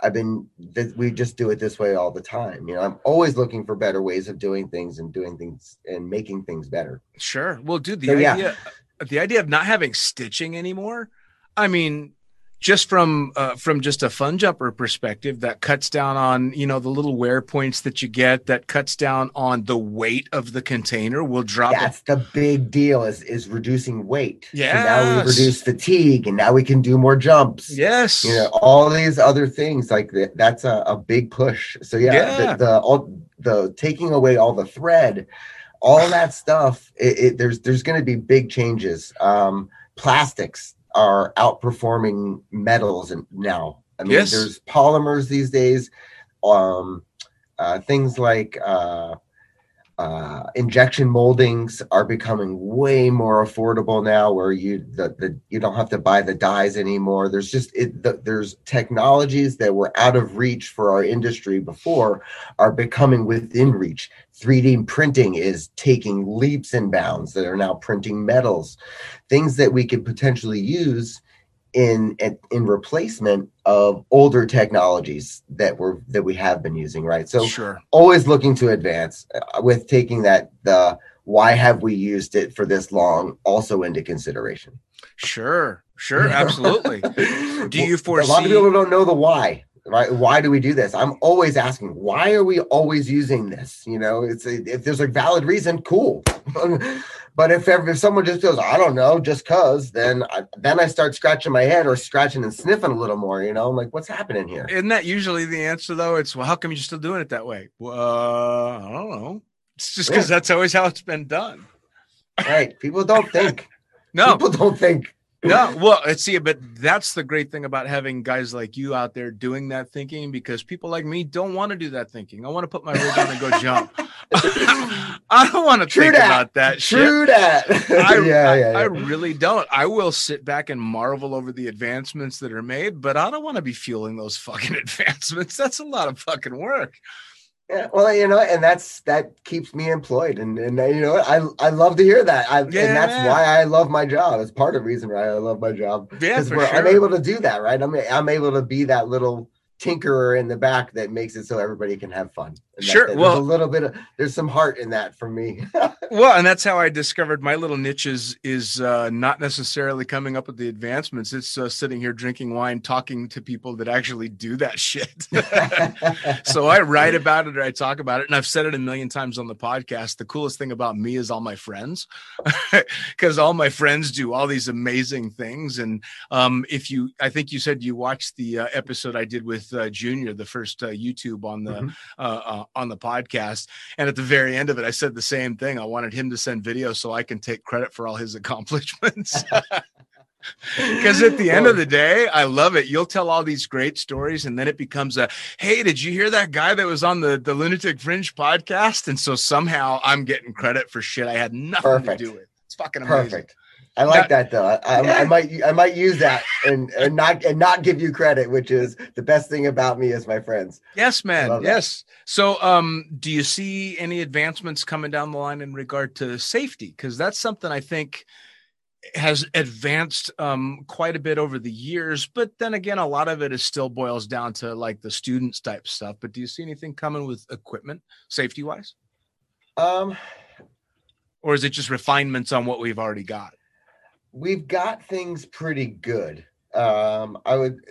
I've been, th- we just do it this way all the time. You know, I'm always looking for better ways of doing things and doing things and making things better. Sure. Well, dude, the So, yeah. idea the idea of not having stitching anymore. I mean, just from uh, from just a fun jumper perspective, that cuts down on you know the little wear points that you get. That cuts down on the weight of the container. Will drop. it. That's the big deal is is reducing weight. So now we reduce fatigue and now we can do more jumps. Yes. You know, all these other things like that, that's a, a big push. So yeah, Yeah. The, the all the taking away all the thread, all that stuff, it, it, there's there's gonna be big changes. Um plastics are outperforming metals and now. I mean, Yes. there's polymers these days. Um uh, things like uh, uh, injection moldings are becoming way more affordable now where you the, the you don't have to buy the dies anymore. There's just it the, there's technologies that were out of reach for our industry before are becoming within reach. 3d printing is taking leaps and bounds. That are now printing metals things that we could potentially use in in, replacement of older technologies that were that we have been using right so sure. always looking to advance uh, with taking that the why have we used it for this long also into consideration Sure. Sure. Absolutely. Do you <laughs> foresee a lot of people don't know the why right why do we do this i'm always asking why are we always using this you know it's a, if there's a valid reason cool <laughs> but if ever if someone just goes i don't know just cuz then I, then i start scratching my head or scratching and sniffing a little more you know i'm like what's happening here Isn't that usually the answer though? It's well, how come you're still doing it that way? Well, uh, I don't know. It's just because Yeah. that's always how it's been done. right people don't think <laughs> No, people don't think no. Well, let's see, but that's the great thing about having guys like you out there doing that thinking because people like me don't want to do that thinking. I want to put my rig on and go jump. <laughs> <laughs> I don't want to think that. about that shit. True that. <laughs> <laughs> I, yeah, I, yeah, I really don't. I will sit back and marvel over the advancements that are made, but I don't want to be fueling those fucking advancements. That's a lot of fucking work. Yeah, well, you know, and that's that keeps me employed, and and you know. I I love to hear that. I Yeah. and that's why I love my job. It's part of the reason why I love my job Yeah, for I'm able to do that, right? I'm I'm able to be that little tinkerer in the back that makes it so everybody can have fun. That- Sure, there's well- a little bit of there's some heart in that for me. <laughs> Well, and that's how I discovered my little niche is is uh, not necessarily coming up with the advancements. It's uh, sitting here drinking wine, talking to people that actually do that shit. <laughs> so I write about it or I talk about it, and I've said it a million times on the podcast. The coolest thing about me is all my friends, <laughs> because all my friends do all these amazing things. And um, if you, I think you said you watched the uh, episode I did with uh, Junior, the first uh, YouTube on the Mhm. uh, uh, on the podcast, and at the very end of it, I said the same thing. I wanted him to send video so I can take credit for all his <laughs> accomplishments. <laughs> Because at the end of the day, I love it. You'll tell all these great stories, and then it becomes a hey, did you hear that guy that was on the, the Lunatic Fringe podcast? And so somehow I'm getting credit for shit I had nothing Perfect. to do with. It's fucking amazing. Perfect. I like that though. I, I, Yeah. I might I might use that and and not and not give you credit, which is the best thing about me is my friends. Yes, man. Love that. Yes. So, um, do you see any advancements coming down the line in regard to safety? Because that's something I think has advanced um, quite a bit over the years. But then again, a lot of it is still boils down to like the students type stuff. But do you see anything coming with equipment, safety wise, Um, or is it just refinements on what we've already got? We've got things pretty good. Um, I would,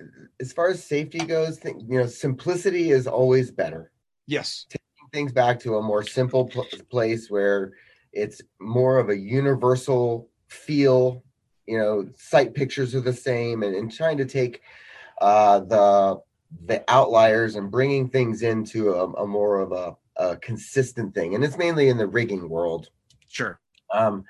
as far as safety goes, think you know, simplicity is always better. Yes. Taking things back to a more simple pl- place where it's more of a universal feel. You know, sight pictures are the same, and, and trying to take uh, the the outliers and bringing things into a, a more of a, a consistent thing. And it's mainly in the rigging world. Sure. um,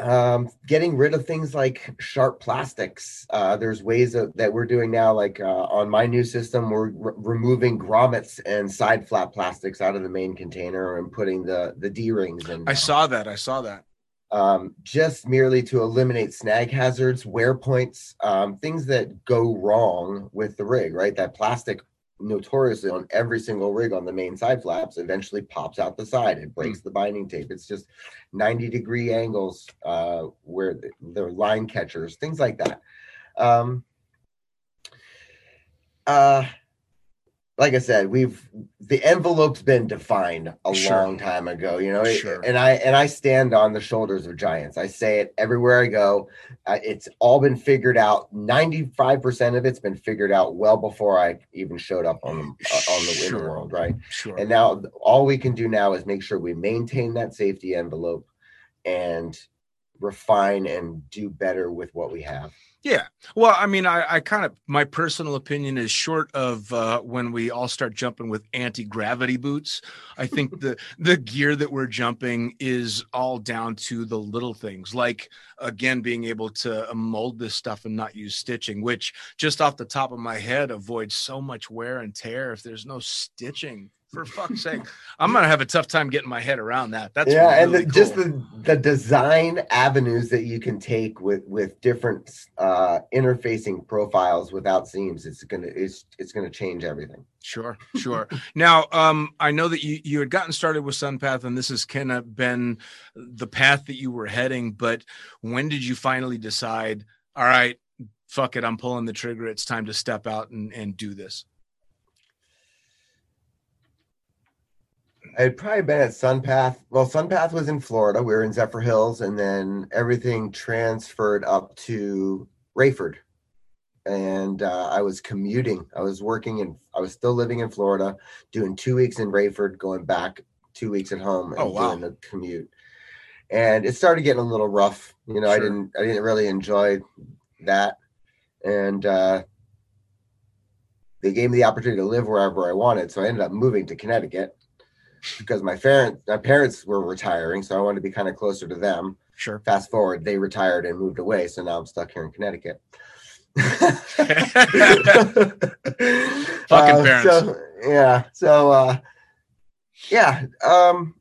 um, getting rid of things like sharp plastics. Uh, there's ways of, that we're doing now, like uh, on my new system, we're re- removing grommets and side flap plastics out of the main container and putting the the D rings in. I saw that. I saw that. um, just merely to eliminate snag hazards, wear points, um, things that go wrong with the rig. Right, that plastic notoriously on every single rig on the main side flaps eventually pops out the side. It breaks the binding tape. It's just 90 degree angles uh where the- they're line catchers things like that. Um uh like i said we've the envelope's been defined a Sure. long time ago you know Sure. and i and i stand on the shoulders of giants i say it everywhere i go uh, it's all been figured out 95% of it's been figured out well before i even showed up on the uh, on the in the Sure. world right Sure. and now all we can do now is make sure we maintain that safety envelope and refine and do better with what we have. Yeah. Well, I mean, I, I kind of, my personal opinion is short of uh, when we all start jumping with anti gravity boots. I think <laughs> the, the gear that we're jumping is all down to the little things, like, again, being able to mold this stuff and not use stitching, which just off the top of my head avoids so much wear and tear if there's no stitching. For fuck's sake, I'm gonna have a tough time getting my head around that. That's yeah, really and the, just the the design avenues that you can take with with different uh interfacing profiles without seams, it's gonna it's it's gonna change everything. Sure, sure. now, um, I know that you you had gotten started with Sunpath, and this has kind of been the path that you were heading. But when did you finally decide? All right, fuck it, I'm pulling the trigger. It's time to step out and and do this. I had probably been at Sunpath. Well, Sunpath was in Florida. We were in Zephyrhills, and then everything transferred up to Raeford. And uh, I was commuting. I was working in. I was still living in Florida, doing two weeks in Raeford, going back two weeks at home, and Oh, wow. doing the commute. And it started getting a little rough. You know, I didn't. I didn't really enjoy that. And uh, they gave me the opportunity to live wherever I wanted, so I ended up moving to Connecticut because my parents my parents were retiring, so I wanted to be kind of closer to them. Sure. Fast forward, they retired and moved away, so now I'm stuck here in Connecticut. <laughs> Fucking Uh, parents. So, yeah. So uh yeah. Um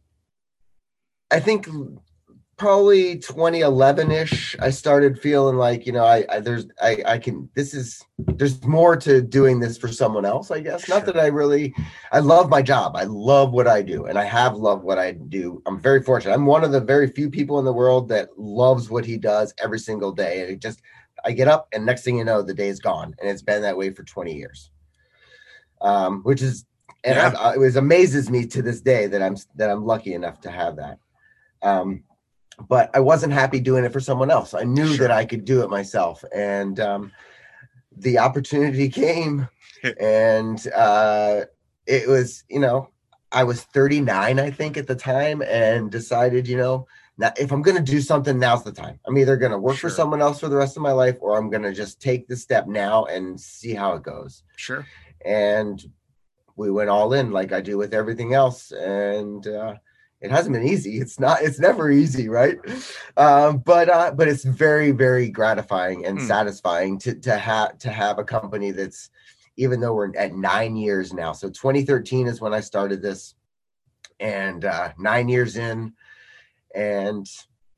I think probably 2011-ish i started feeling like you know i, I there's I, I can this is there's more to doing this for someone else i guess. Not that i really i love my job. I love what i do and i have loved what i do. I'm very fortunate. I'm one of the very few people in the world that loves what he does every single day. And it just i get up and next thing you know the day's gone and it's been that way for 20 years. Um which is and Yeah. I, it was amazes me to this day that i'm that i'm lucky enough to have that. Um but I wasn't happy doing it for someone else. I knew Sure. that I could do it myself, and um, the opportunity <laughs> came, and uh, it was you know I was 39 I think at the time, and decided you know now if I'm going to do something, now's the time. I'm either going to work Sure. for someone else for the rest of my life, or I'm going to just take the step now and see how it goes. Sure. And we went all in like I do with everything else, and. Uh, it hasn't been easy it's not it's never easy right um but uh but it's very very gratifying and Hmm. satisfying to to have to have a company that's even though we're at nine years now so 2013 is when i started this and uh nine years in and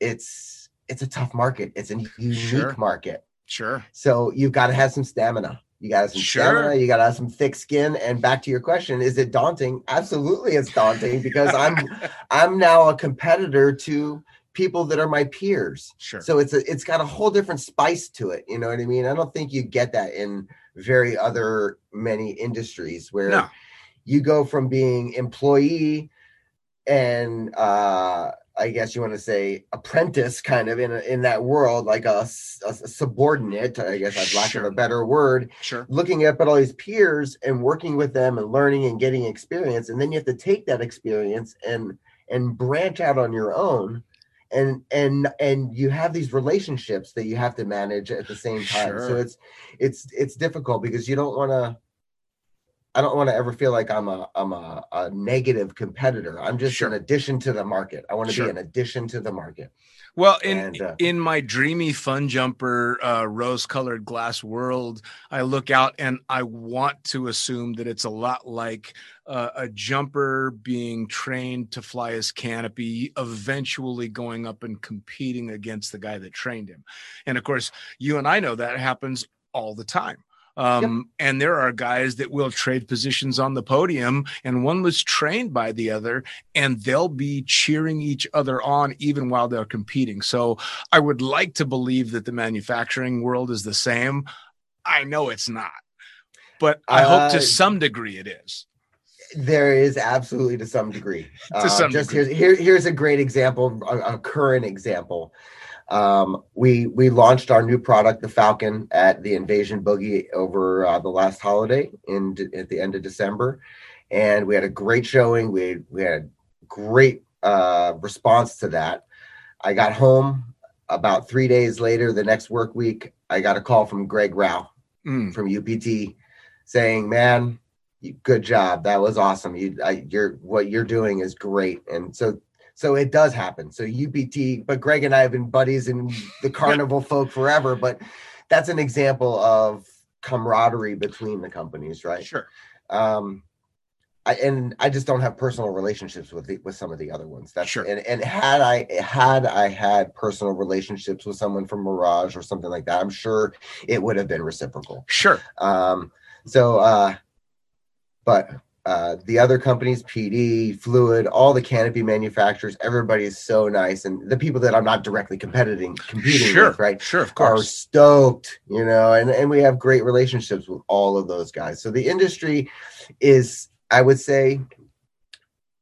it's it's a tough market. It's a unique Sure. market. Sure. So you've got to have some stamina. You got some Sure. stamina. You got to have some thick skin. And back to your question, is it daunting? Absolutely, it's daunting because I'm <laughs> I'm now a competitor to people that are my peers. Sure. So it's a it's got a whole different spice to it. You know what I mean? I don't think you get that in very other many industries where no. you go from being employee and uh I guess you want to say apprentice kind of in a, in that world, like a subordinate, I guess I'd lack of a better word, Sure. looking up at all these peers and working with them and learning and getting experience. And then you have to take that experience and and branch out on your own. And and and you have these relationships that you have to manage at the same time. So it's it's it's difficult because you don't want to I don't want to ever feel like I'm a I'm a, a negative competitor. I'm just Sure. an addition to the market. I want to Sure. be an addition to the market. Well, in And, uh, in my dreamy fun jumper uh, rose colored glass world, I look out and I want to assume that it's a lot like uh, a jumper being trained to fly his canopy, eventually going up and competing against the guy that trained him. And of course, you and I know that happens all the time. Um, And there are guys that will trade positions on the podium, and one was trained by the other, and they'll be cheering each other on even while they're competing. So I would like to believe that the manufacturing world is the same. I know it's not, but I hope Uh, to some degree it is. There is absolutely to some degree. To some just degree. here's here, here's a great example, a, a current example. Um, we we launched our new product, the Falcon, at the Invasion Boogie over uh, the last holiday in at the end of December, and we had a great showing. We we had great uh, response to that. I got home about three days later. The next work week, I got a call from Greg Rao Mm, from UPT saying, "Man, good job. That was awesome. You, I, you're what you're doing is great." And so, so it does happen. So UPT, but Greg and I have been buddies in the <laughs> carnival folk forever. But that's an example of camaraderie between the companies, right? sure. Um, I, and I just don't have personal relationships with the, with some of the other ones. That's Sure. And and had I had I had personal relationships with someone from Mirage or something like that, I'm sure it would have been reciprocal. Sure. Um, so, uh, but uh, the other companies, PD, Fluid, all the canopy manufacturers, everybody's so nice, and the people that I'm not directly competing competing Sure. with, right, Sure. Of course, are stoked, you know, and and we have great relationships with all of those guys. So the industry is, I would say,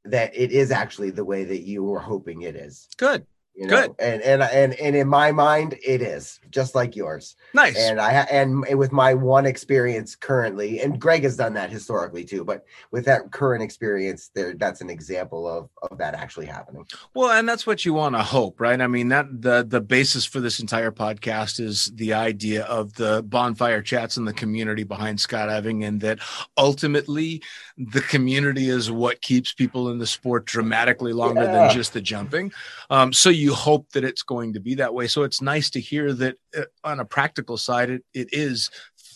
that it is actually the way that you were hoping it is. Good. You know? Good. And and and and in my mind, it is just like yours Nice. and I and with my one experience currently, and Greg has done that historically too, but with that current experience, there that's an example of of that actually happening. Well, and that's what you want to hope, right? I mean, that the the basis for this entire podcast is the idea of the bonfire chats and the community behind skydiving, and that ultimately the community is what keeps people in the sport dramatically longer Yeah. than just the jumping. Um, so you hope that it's going to be that way. So it's nice to hear that uh, on a practical side, it, it is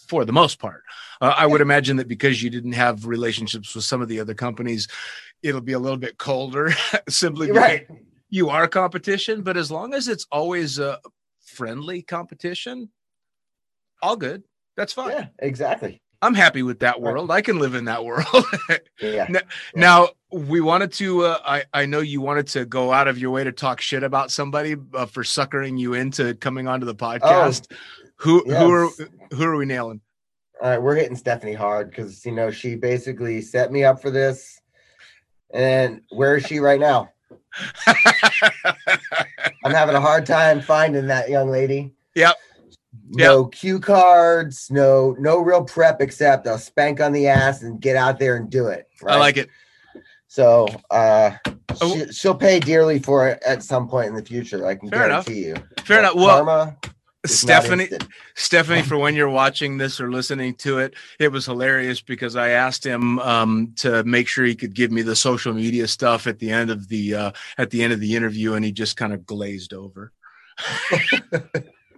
for the most part. Uh, I would imagine that because you didn't have relationships with some of the other companies, it'll be a little bit colder <laughs> simply because Right. you are competition, but as long as it's always a friendly competition, all good. That's fine. Yeah, exactly. I'm happy with that world. I can live in that world. <laughs> Yeah. now, we wanted to, uh, I, I know you wanted to go out of your way to talk shit about somebody uh, for suckering you into coming onto the podcast. who, who are, who are we nailing? All right, we're hitting Stephanie hard because you know she basically set me up for this. And where is she right now? <laughs> I'm having a hard time finding that young lady. Yep. No cue cards, no no real prep except a spank on the ass and get out there and do it. I like it. So uh, Oh. she, she'll pay dearly for it at some point in the future. I can Fair enough. guarantee you. Fair But enough. Well, karma Stephanie. Stephanie, for when you're watching this or listening to it, it was hilarious because I asked him um, to make sure he could give me the social media stuff at the end of the uh, at the end of the interview, and he just kind of glazed over. <laughs>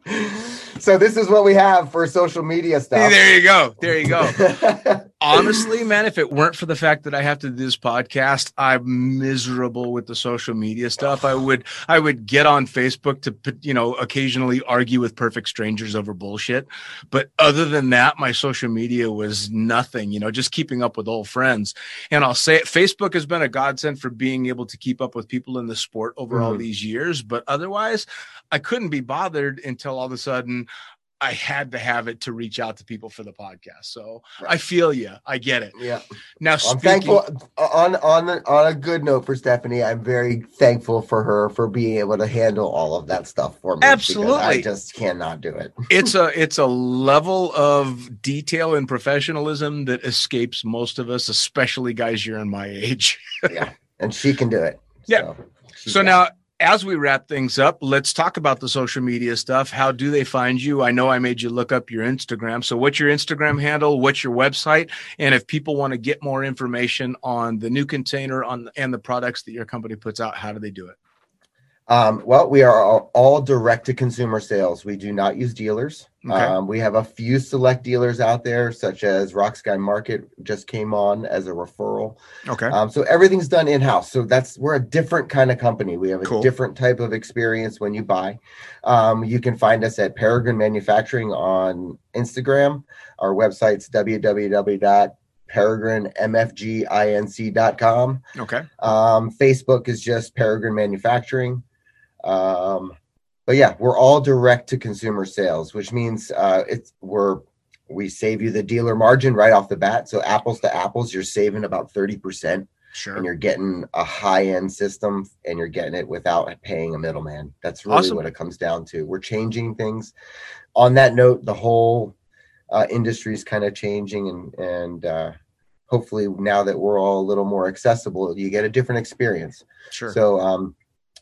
<laughs> so this is what we have for social media stuff. There you go. There you go. <laughs> honestly, man, if it weren't for the fact that I have to do this podcast, I'm miserable with the social media stuff. I would, I would get on Facebook to, you know, occasionally argue with perfect strangers over bullshit. But other than that, my social media was nothing, you know, just keeping up with old friends. And I'll say it, Facebook has been a godsend for being able to keep up with people in the sport over mm-hmm. all these years. But otherwise, I couldn't be bothered until all of a sudden I had to have it to reach out to people for the podcast. So right. I feel you. I get it. Yeah. Now speaking- I'm thankful uh, on on on a good note for Stephanie. I'm very thankful for her for being able to handle all of that stuff for me. Absolutely. I just cannot do it. <laughs> it's a it's a level of detail and professionalism that escapes most of us, especially guys you're in my age. <laughs> yeah. And she can do it. Yeah. So, so now as we wrap things up, let's talk about the social media stuff. How do they find you? I know I made you look up your Instagram. So, what's your Instagram handle? What's your website? And if people want to get more information on the new container on and the products that your company puts out, how do they do it? Um, well, we are all, all direct to consumer sales. We do not use dealers. Okay. Um, we have a few select dealers out there, such as Rock Sky Market just came on as a referral. Okay. Um, so everything's done in house. So that's we're a different kind of company. We have a cool. different type of experience when you buy. Um, you can find us at Peregrine Manufacturing on Instagram. Our website's www peregrinemfginc.com. Okay. Um, Facebook is just Peregrine Manufacturing. Um, but yeah, we're all direct to consumer sales, which means uh, it's we're we save you the dealer margin right off the bat. So apples to apples, you're saving about thirty percent. Sure. And you're getting a high end system, and you're getting it without paying a middleman. That's really awesome. what it comes down to. We're changing things. On that note, the whole uh, industry is kind of changing, and and uh, hopefully now that we're all a little more accessible, you get a different experience. Sure. So um,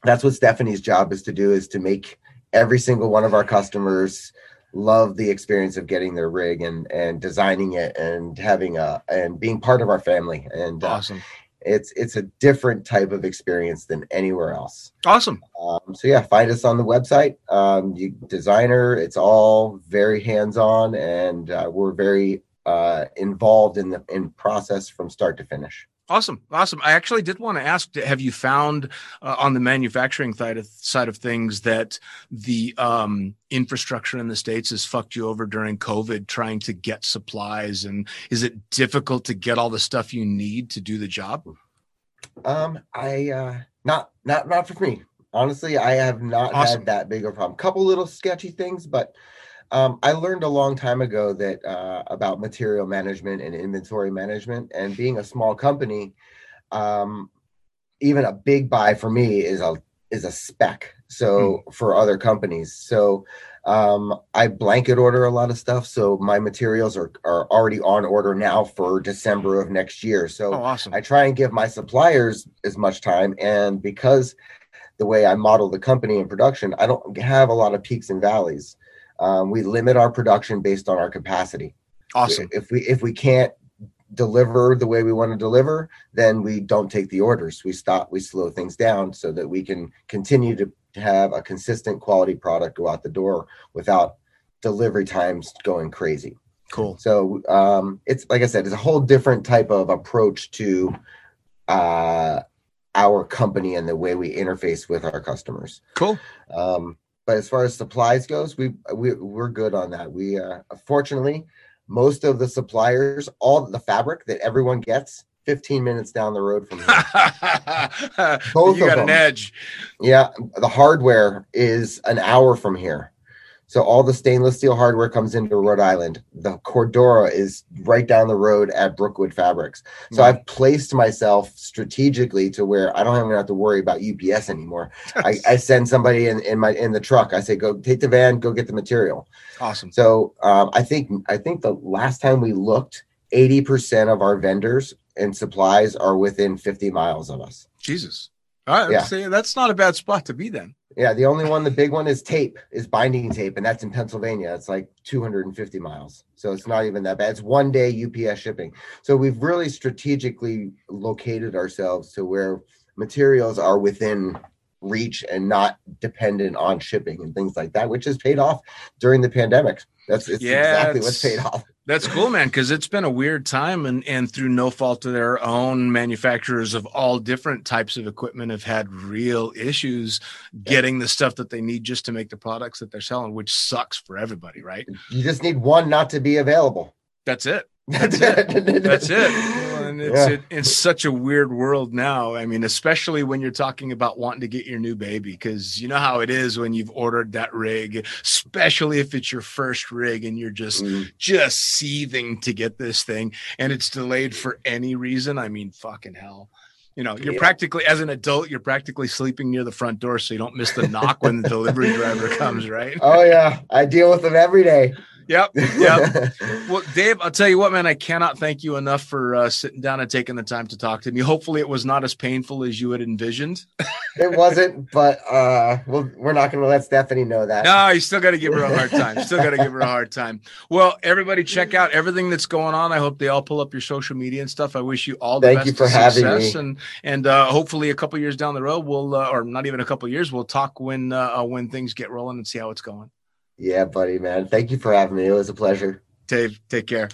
that's what Stephanie's job is to do is to make every single one of our customers love the experience of getting their rig and and designing it and having a and being part of our family. And uh, awesome. it's it's a different type of experience than anywhere else. Awesome. Um, so yeah find us on the website. Um, you designer it's all very hands-on and uh, we're very uh, involved in the in process from start to finish Awesome, awesome. I actually did want to ask: Have you found uh, on the manufacturing side of side of things that the um, infrastructure in the states has fucked you over during COVID, trying to get supplies, and is it difficult to get all the stuff you need to do the job? Um, I uh, not not not for me. Honestly, I have not awesome. had that big of a problem. Couple little sketchy things, but um, I learned a long time ago that uh, about material management and inventory management, and being a small company, um, even a big buy for me is a is a spec. So mm. for other companies, so um, I blanket order a lot of stuff. So my materials are are already on order now for December of next year. So oh, awesome. I try and give my suppliers as much time, and because the way I model the company in production, I don't have a lot of peaks and valleys. Um, we limit our production based on our capacity. Awesome. If we if we can't deliver the way we want to deliver, then we don't take the orders. We stop. We slow things down so that we can continue to have a consistent quality product go out the door without delivery times going crazy. Cool. So um, it's like I said, it's a whole different type of approach to uh, our company and the way we interface with our customers. Cool. Um, but as far as supplies goes, we, we we're good on that. We uh, fortunately most of the suppliers, all the fabric that everyone gets, 15 minutes down the road from here. <laughs> Both you got them. an edge. Yeah, the hardware is an hour from here. So all the stainless steel hardware comes into Rhode Island. The Cordura is right down the road at Brookwood Fabrics. So mm. I've placed myself strategically to where I don't even have to worry about UPS anymore. I, <laughs> I, send somebody in, in my in the truck. I say, go take the van, go get the material. Awesome. So um, I think I think the last time we looked, 80% of our vendors and supplies are within 50 miles of us. Jesus. All right, yeah. that's not a bad spot to be then. Yeah, the only one, the big one is tape, is binding tape, and that's in Pennsylvania. It's like 250 miles. So it's not even that bad. It's one day UPS shipping. So we've really strategically located ourselves to where materials are within reach and not dependent on shipping and things like that, which has paid off during the pandemic. That's yeah, exactly what's paid off. That's cool, man, because it's been a weird time, and and through no fault of their own, manufacturers of all different types of equipment have had real issues getting the stuff that they need just to make the products that they're selling, which sucks for everybody, right? You just need one not to be available. That's it. <laughs> That's it. That's it. And it's Yeah. it, it's such a weird world now. I mean, especially when you're talking about wanting to get your new baby, because you know how it is when you've ordered that rig, especially if it's your first rig and you're just Mm, just seething to get this thing and it's delayed for any reason. I mean, fucking hell. You know, you're Yeah. practically as an adult, you're practically sleeping near the front door so you don't miss the knock when the delivery driver comes, <laughs> right? Oh yeah, I deal with them every day. Yep. Yep. <laughs> Well, Dave, I'll tell you what, man, I cannot thank you enough for uh, sitting down and taking the time to talk to me. Hopefully, it was not as painful as you had envisioned. it wasn't, but uh, well, we're not going to let Stephanie know that. No, you still got to give her a hard time. Still got to give her a hard time. Well, everybody, check out everything that's going on. I hope they all pull up your social media and stuff. I wish you all the Thank best you for having me. and and uh, hopefully, a couple years down the road, we'll uh, or not even a couple years, we'll talk when uh, uh, when things get rolling and see how it's going. Yeah, buddy, man. Thank you for having me. It was a pleasure. Dave, take care.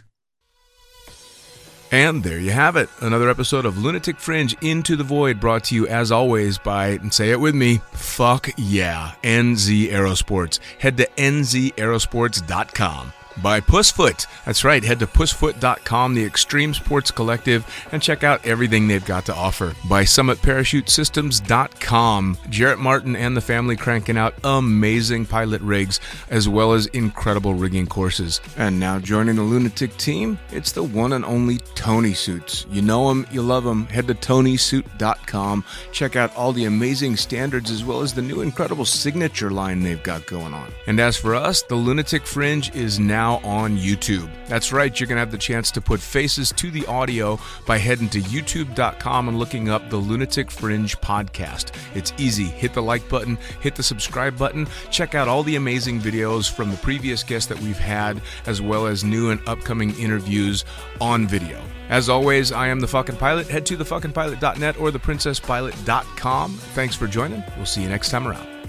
And there you have it. Another episode of Lunatic Fringe Into the Void brought to you as always by, and say it with me, fuck yeah, NZ Aerosports. Head to nzaerosports.com. By Pussfoot. That's right, head to pussfoot.com, the extreme sports collective, and check out everything they've got to offer. By summitparachutesystems.com. Jarrett Martin and the family cranking out amazing pilot rigs as well as incredible rigging courses. And now joining the Lunatic team, it's the one and only Tony Suits. You know him, you love him. Head to tonysuit.com. Check out all the amazing standards as well as the new incredible signature line they've got going on. And as for us, the Lunatic Fringe is now on YouTube. That's right, you're going to have the chance to put faces to the audio by heading to youtube.com and looking up the Lunatic Fringe podcast. It's easy. Hit the like button, hit the subscribe button, check out all the amazing videos from the previous guests that we've had, as well as new and upcoming interviews on video. As always, I am the fucking pilot. Head to thefuckingpilot.net or theprincesspilot.com. Thanks for joining. We'll see you next time around.